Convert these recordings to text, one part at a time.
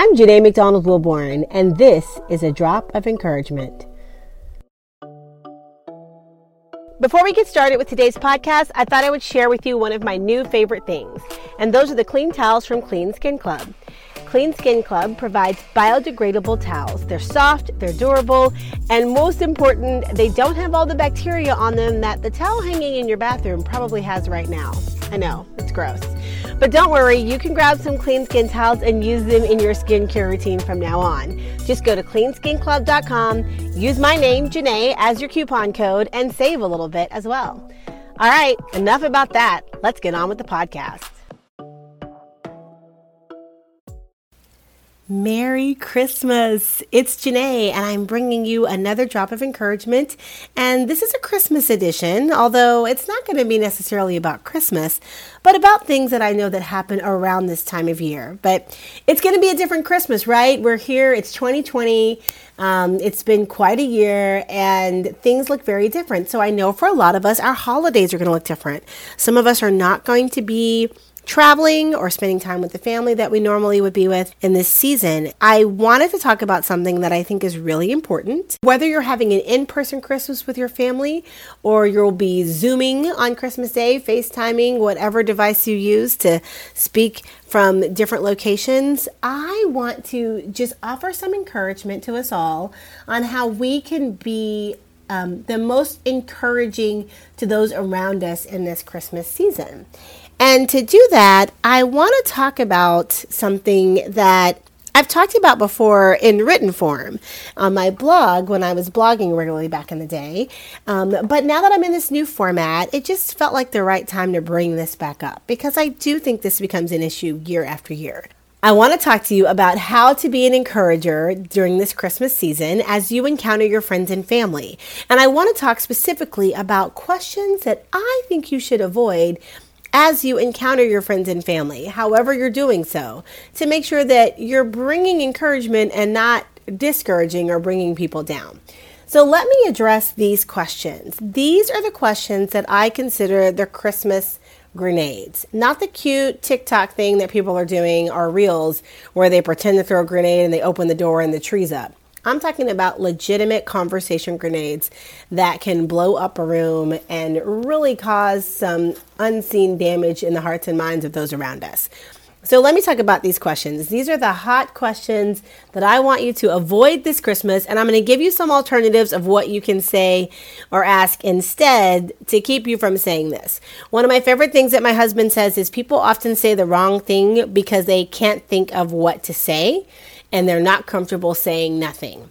I'm Janay McDonald Wilborn, and this is a drop of encouragement. Before we get started with today's podcast, I thought I would share with you one of my new favorite things, and those are the clean towels from Clean Skin Club. Clean Skin Club provides biodegradable towels. They're soft, they're durable, and most important, they don't have all the bacteria on them that the towel hanging in your bathroom probably has right now. I know, it's gross. But don't worry, you can grab some clean skin towels and use them in your skincare routine from now on. Just go to cleanskinclub.com, use my name, Janay, as your coupon code, and save a little bit as well. All right, enough about that. Let's get on with the podcast. Merry Christmas! It's Janay, and I'm bringing you another drop of encouragement. And this is a Christmas edition, although it's not going to be necessarily about Christmas, but about things that I know that happen around this time of year. But it's going to be a different Christmas, right? We're here, it's 2020. Um, it's been quite a year and things look very different. So I know for a lot of us, our holidays are going to look different. Some of us are not going to be traveling or spending time with the family that we normally would be with in this season, I wanted to talk about something that I think is really important. Whether you're having an in person Christmas with your family or you'll be Zooming on Christmas Day, FaceTiming, whatever device you use to speak from different locations, I want to just offer some encouragement to us all on how we can be um, the most encouraging to those around us in this Christmas season. And to do that, I want to talk about something that I've talked about before in written form on my blog when I was blogging regularly back in the day. Um, but now that I'm in this new format, it just felt like the right time to bring this back up because I do think this becomes an issue year after year. I want to talk to you about how to be an encourager during this Christmas season as you encounter your friends and family. And I want to talk specifically about questions that I think you should avoid as you encounter your friends and family, however you're doing so, to make sure that you're bringing encouragement and not discouraging or bringing people down. So, let me address these questions. These are the questions that I consider the Christmas grenades, not the cute TikTok thing that people are doing or reels where they pretend to throw a grenade and they open the door and the tree's up. I'm talking about legitimate conversation grenades that can blow up a room and really cause some unseen damage in the hearts and minds of those around us. So, let me talk about these questions. These are the hot questions that I want you to avoid this Christmas, and I'm going to give you some alternatives of what you can say or ask instead to keep you from saying this. One of my favorite things that my husband says is people often say the wrong thing because they can't think of what to say and they're not comfortable saying nothing.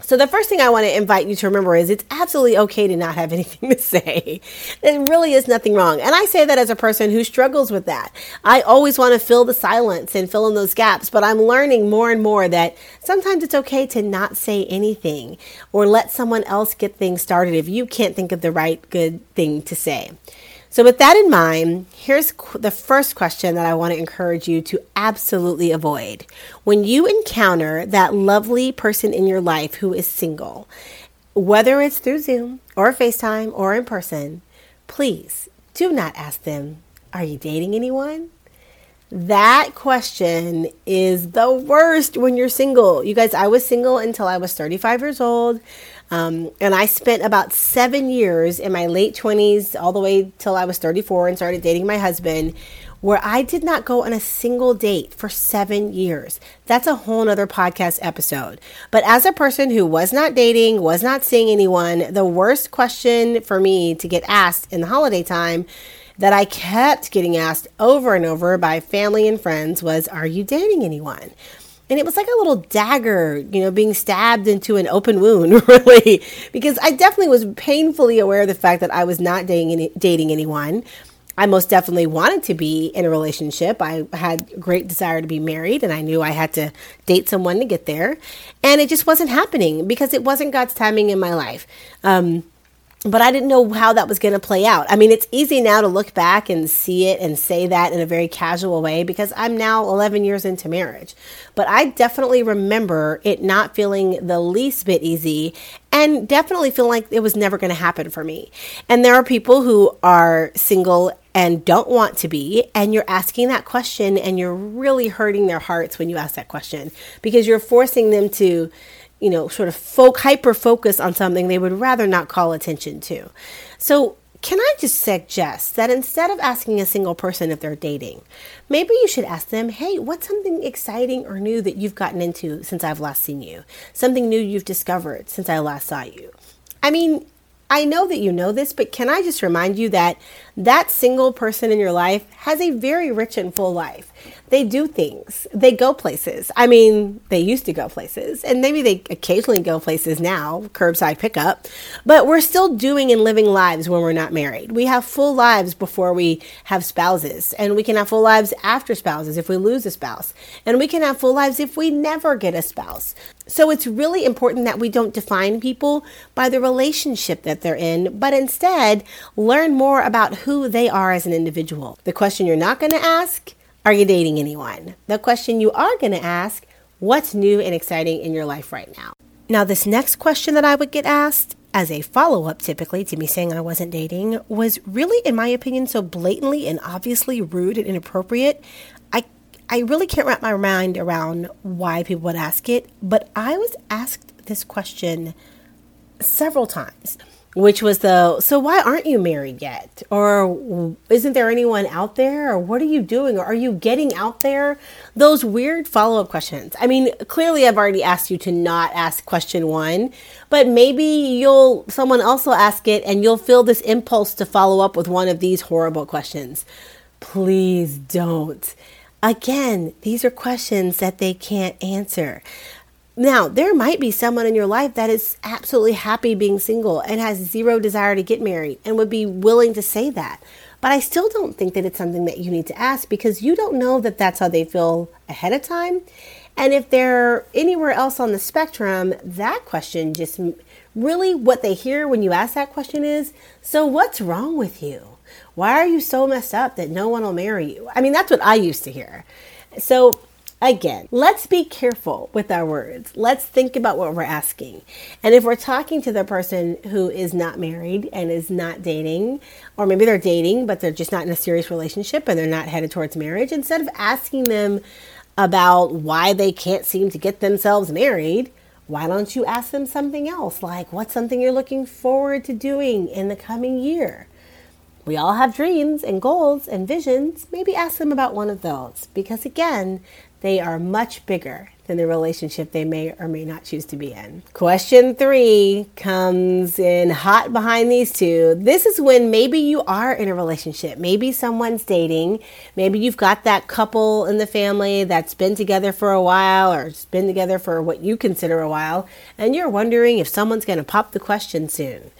So, the first thing I want to invite you to remember is it's absolutely okay to not have anything to say. There really is nothing wrong. And I say that as a person who struggles with that. I always want to fill the silence and fill in those gaps, but I'm learning more and more that sometimes it's okay to not say anything or let someone else get things started if you can't think of the right good thing to say. So, with that in mind, here's the first question that I want to encourage you to absolutely avoid. When you encounter that lovely person in your life who is single, whether it's through Zoom or FaceTime or in person, please do not ask them, Are you dating anyone? That question is the worst when you're single. You guys, I was single until I was 35 years old. Um, and I spent about seven years in my late 20s, all the way till I was 34 and started dating my husband, where I did not go on a single date for seven years. That's a whole nother podcast episode. But as a person who was not dating, was not seeing anyone, the worst question for me to get asked in the holiday time that I kept getting asked over and over by family and friends was, Are you dating anyone? And it was like a little dagger, you know, being stabbed into an open wound, really, because I definitely was painfully aware of the fact that I was not dating any, dating anyone. I most definitely wanted to be in a relationship. I had great desire to be married, and I knew I had to date someone to get there, and it just wasn't happening because it wasn't God's timing in my life. Um, but I didn't know how that was going to play out. I mean, it's easy now to look back and see it and say that in a very casual way because I'm now 11 years into marriage. But I definitely remember it not feeling the least bit easy and definitely feeling like it was never going to happen for me. And there are people who are single and don't want to be, and you're asking that question and you're really hurting their hearts when you ask that question because you're forcing them to you know, sort of folk hyper focus on something they would rather not call attention to. So, can I just suggest that instead of asking a single person if they're dating, maybe you should ask them, hey, what's something exciting or new that you've gotten into since I've last seen you? Something new you've discovered since I last saw you? I mean, I know that you know this, but can I just remind you that that single person in your life has a very rich and full life they do things. They go places. I mean, they used to go places, and maybe they occasionally go places now, curbside pickup, but we're still doing and living lives when we're not married. We have full lives before we have spouses, and we can have full lives after spouses if we lose a spouse, and we can have full lives if we never get a spouse. So it's really important that we don't define people by the relationship that they're in, but instead learn more about who they are as an individual. The question you're not going to ask are you dating anyone? The question you are going to ask what's new and exciting in your life right now? Now, this next question that I would get asked as a follow up typically to me saying I wasn't dating was really, in my opinion, so blatantly and obviously rude and inappropriate. I I really can't wrap my mind around why people would ask it, but I was asked this question several times which was the so why aren't you married yet? Or isn't there anyone out there? Or what are you doing? Or are you getting out there? Those weird follow-up questions. I mean clearly i've already asked you to not ask question one but maybe you'll someone else will ask it and you'll feel this impulse to follow up with one of these horrible questions. Please don't. Again these are questions that they can't answer now, there might be someone in your life that is absolutely happy being single and has zero desire to get married and would be willing to say that. But I still don't think that it's something that you need to ask because you don't know that that's how they feel ahead of time. And if they're anywhere else on the spectrum, that question just really what they hear when you ask that question is So, what's wrong with you? Why are you so messed up that no one will marry you? I mean, that's what I used to hear. So, Again, let's be careful with our words. Let's think about what we're asking. And if we're talking to the person who is not married and is not dating, or maybe they're dating, but they're just not in a serious relationship and they're not headed towards marriage, instead of asking them about why they can't seem to get themselves married, why don't you ask them something else? Like, what's something you're looking forward to doing in the coming year? We all have dreams and goals and visions. Maybe ask them about one of those because, again, they are much bigger than the relationship they may or may not choose to be in. Question three comes in hot behind these two. This is when maybe you are in a relationship. Maybe someone's dating. Maybe you've got that couple in the family that's been together for a while or it's been together for what you consider a while, and you're wondering if someone's going to pop the question soon.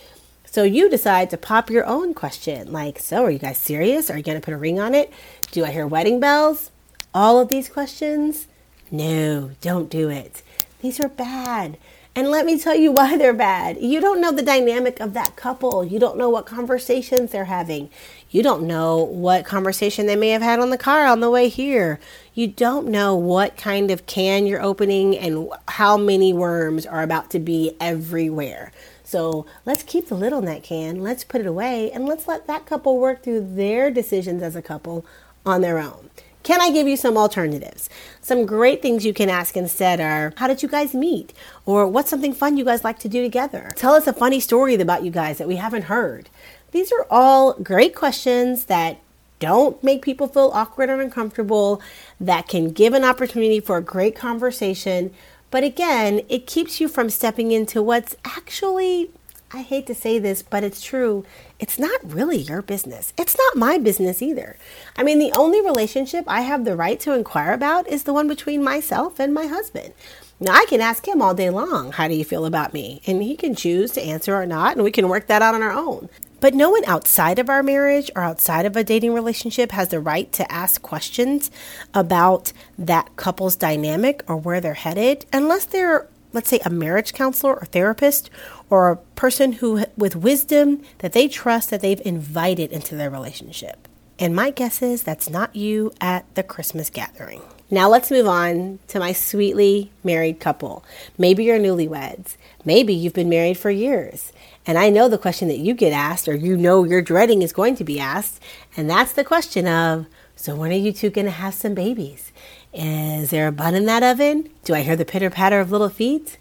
So you decide to pop your own question like, So, are you guys serious? Are you going to put a ring on it? Do I hear wedding bells? All of these questions? No, don't do it. These are bad. And let me tell you why they're bad. You don't know the dynamic of that couple. You don't know what conversations they're having. You don't know what conversation they may have had on the car on the way here. You don't know what kind of can you're opening and how many worms are about to be everywhere. So let's keep the lid on that can, let's put it away, and let's let that couple work through their decisions as a couple on their own. Can I give you some alternatives? Some great things you can ask instead are How did you guys meet? Or what's something fun you guys like to do together? Tell us a funny story about you guys that we haven't heard. These are all great questions that don't make people feel awkward or uncomfortable, that can give an opportunity for a great conversation. But again, it keeps you from stepping into what's actually I hate to say this, but it's true. It's not really your business. It's not my business either. I mean, the only relationship I have the right to inquire about is the one between myself and my husband. Now, I can ask him all day long, How do you feel about me? And he can choose to answer or not, and we can work that out on our own. But no one outside of our marriage or outside of a dating relationship has the right to ask questions about that couple's dynamic or where they're headed unless they're let's say a marriage counselor or therapist or a person who with wisdom that they trust that they've invited into their relationship. And my guess is that's not you at the Christmas gathering. Now let's move on to my sweetly married couple. Maybe you're newlyweds. Maybe you've been married for years. And I know the question that you get asked, or you know you're dreading is going to be asked. And that's the question of so when are you two going to have some babies? Is there a bun in that oven? Do I hear the pitter patter of little feet?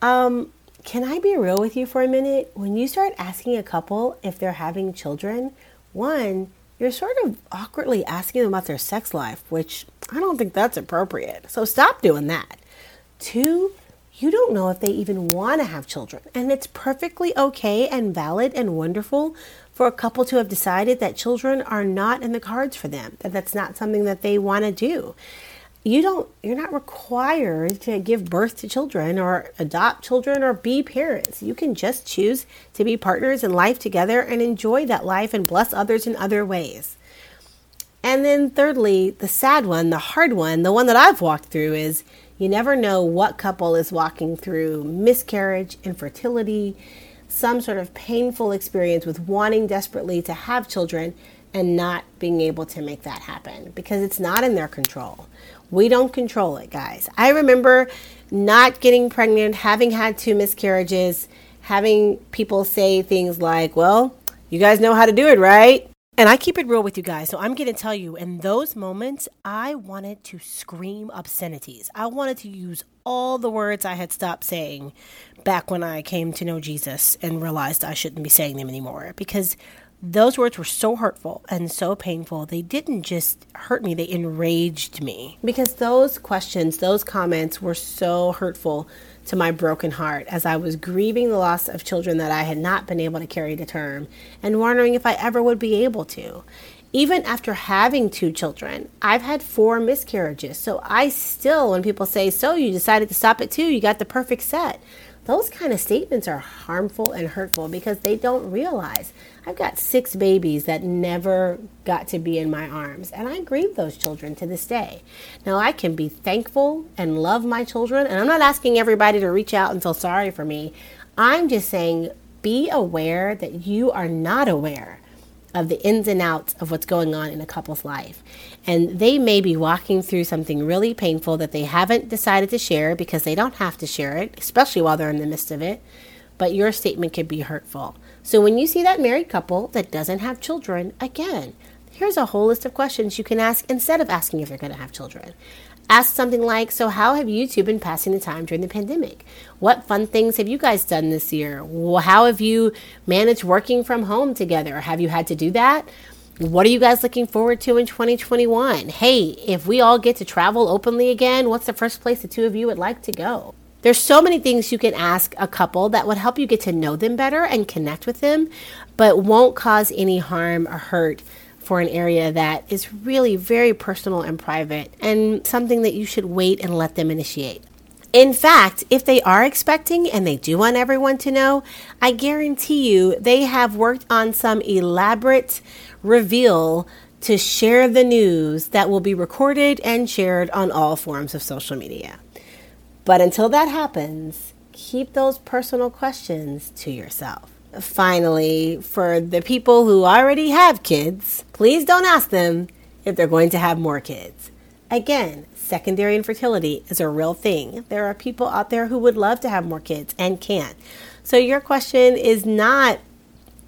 Um, can I be real with you for a minute? When you start asking a couple if they're having children, one, you're sort of awkwardly asking them about their sex life, which I don't think that's appropriate. So stop doing that. Two, you don't know if they even want to have children. And it's perfectly okay and valid and wonderful for a couple to have decided that children are not in the cards for them, that that's not something that they want to do. You don't you're not required to give birth to children or adopt children or be parents. You can just choose to be partners in life together and enjoy that life and bless others in other ways. And then thirdly the sad one the hard one the one that i've walked through is you never know what couple is walking through miscarriage infertility some sort of painful experience with wanting desperately to have children and not being able to make that happen because it's not in their control we don't control it, guys. I remember not getting pregnant, having had two miscarriages, having people say things like, well, you guys know how to do it, right? And I keep it real with you guys. So I'm going to tell you, in those moments, I wanted to scream obscenities. I wanted to use all the words I had stopped saying back when I came to know Jesus and realized I shouldn't be saying them anymore because those words were so hurtful and so painful. They didn't just hurt me, they enraged me. Because those questions, those comments were so hurtful to my broken heart as I was grieving the loss of children that I had not been able to carry to term and wondering if I ever would be able to. Even after having two children, I've had four miscarriages. So I still, when people say, So you decided to stop at two, you got the perfect set those kind of statements are harmful and hurtful because they don't realize I've got six babies that never got to be in my arms, and I grieve those children to this day. Now, I can be thankful and love my children, and I'm not asking everybody to reach out and feel sorry for me. I'm just saying be aware that you are not aware of the ins and outs of what's going on in a couple's life. And they may be walking through something really painful that they haven't decided to share because they don't have to share it, especially while they're in the midst of it. But your statement could be hurtful. So when you see that married couple that doesn't have children, again, here's a whole list of questions you can ask instead of asking if they're going to have children. Ask something like, So, how have you two been passing the time during the pandemic? What fun things have you guys done this year? How have you managed working from home together? Have you had to do that? What are you guys looking forward to in 2021? Hey, if we all get to travel openly again, what's the first place the two of you would like to go? There's so many things you can ask a couple that would help you get to know them better and connect with them, but won't cause any harm or hurt for an area that is really very personal and private and something that you should wait and let them initiate. In fact, if they are expecting and they do want everyone to know, I guarantee you they have worked on some elaborate reveal to share the news that will be recorded and shared on all forms of social media. But until that happens, keep those personal questions to yourself finally, for the people who already have kids, please don't ask them if they're going to have more kids. Again, secondary infertility is a real thing. There are people out there who would love to have more kids and can't. So your question is not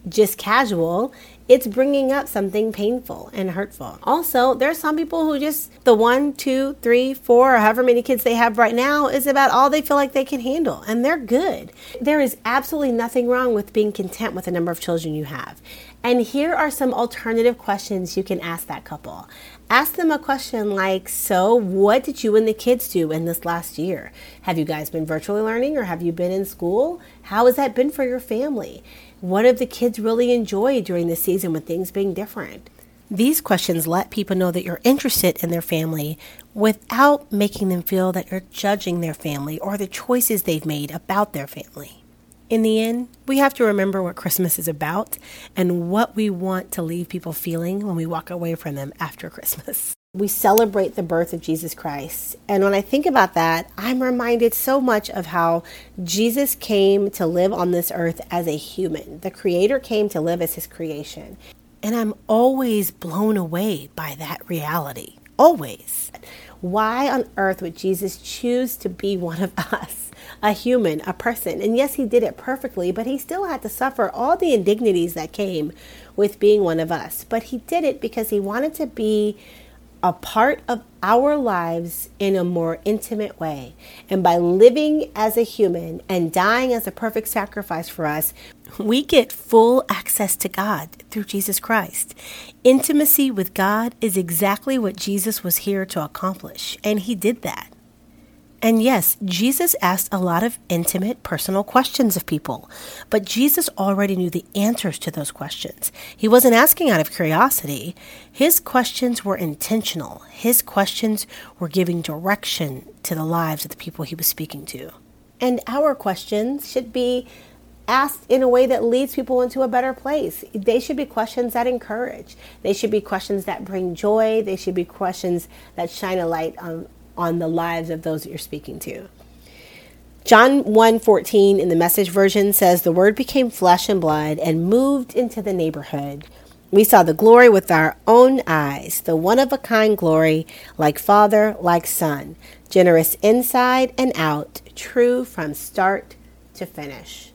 just casual, it's bringing up something painful and hurtful. Also, there are some people who just the one, two, three, four, or however many kids they have right now is about all they feel like they can handle, and they're good. There is absolutely nothing wrong with being content with the number of children you have. And here are some alternative questions you can ask that couple. Ask them a question like, So, what did you and the kids do in this last year? Have you guys been virtually learning or have you been in school? How has that been for your family? What have the kids really enjoyed during the season with things being different? These questions let people know that you're interested in their family without making them feel that you're judging their family or the choices they've made about their family. In the end, we have to remember what Christmas is about and what we want to leave people feeling when we walk away from them after Christmas. We celebrate the birth of Jesus Christ. And when I think about that, I'm reminded so much of how Jesus came to live on this earth as a human. The Creator came to live as His creation. And I'm always blown away by that reality. Always. Why on earth would Jesus choose to be one of us, a human, a person? And yes, he did it perfectly, but he still had to suffer all the indignities that came with being one of us. But he did it because he wanted to be a part of our lives in a more intimate way. And by living as a human and dying as a perfect sacrifice for us, we get full access to God through Jesus Christ. Intimacy with God is exactly what Jesus was here to accomplish, and he did that. And yes, Jesus asked a lot of intimate, personal questions of people, but Jesus already knew the answers to those questions. He wasn't asking out of curiosity. His questions were intentional. His questions were giving direction to the lives of the people he was speaking to. And our questions should be asked in a way that leads people into a better place. They should be questions that encourage. They should be questions that bring joy. They should be questions that shine a light on on the lives of those that you're speaking to. John 1:14 in the message version says the word became flesh and blood and moved into the neighborhood. We saw the glory with our own eyes, the one of a kind glory, like Father, like Son, generous inside and out, true from start to finish.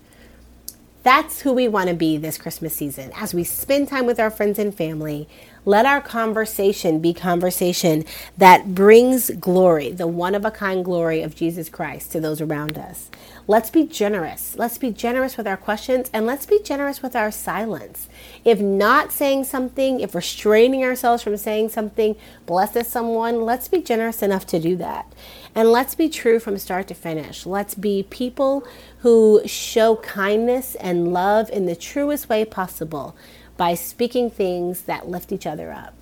That's who we want to be this Christmas season. As we spend time with our friends and family, let our conversation be conversation that brings glory, the one of a kind glory of Jesus Christ to those around us. Let's be generous. Let's be generous with our questions and let's be generous with our silence. If not saying something, if restraining ourselves from saying something blesses someone, let's be generous enough to do that. And let's be true from start to finish. Let's be people who show kindness and love in the truest way possible by speaking things that lift each other up.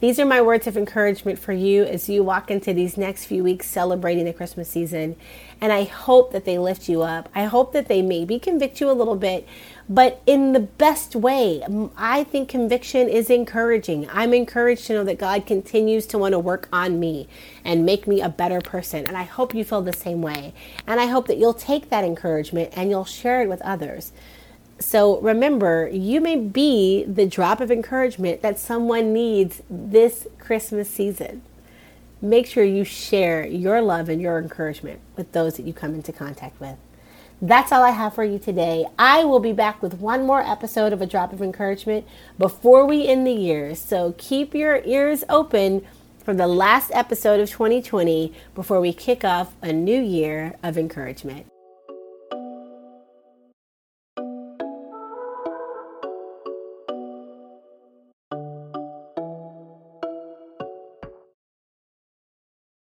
These are my words of encouragement for you as you walk into these next few weeks celebrating the Christmas season. And I hope that they lift you up. I hope that they maybe convict you a little bit, but in the best way. I think conviction is encouraging. I'm encouraged to know that God continues to want to work on me and make me a better person. And I hope you feel the same way. And I hope that you'll take that encouragement and you'll share it with others. So remember, you may be the drop of encouragement that someone needs this Christmas season. Make sure you share your love and your encouragement with those that you come into contact with. That's all I have for you today. I will be back with one more episode of A Drop of Encouragement before we end the year. So keep your ears open for the last episode of 2020 before we kick off a new year of encouragement.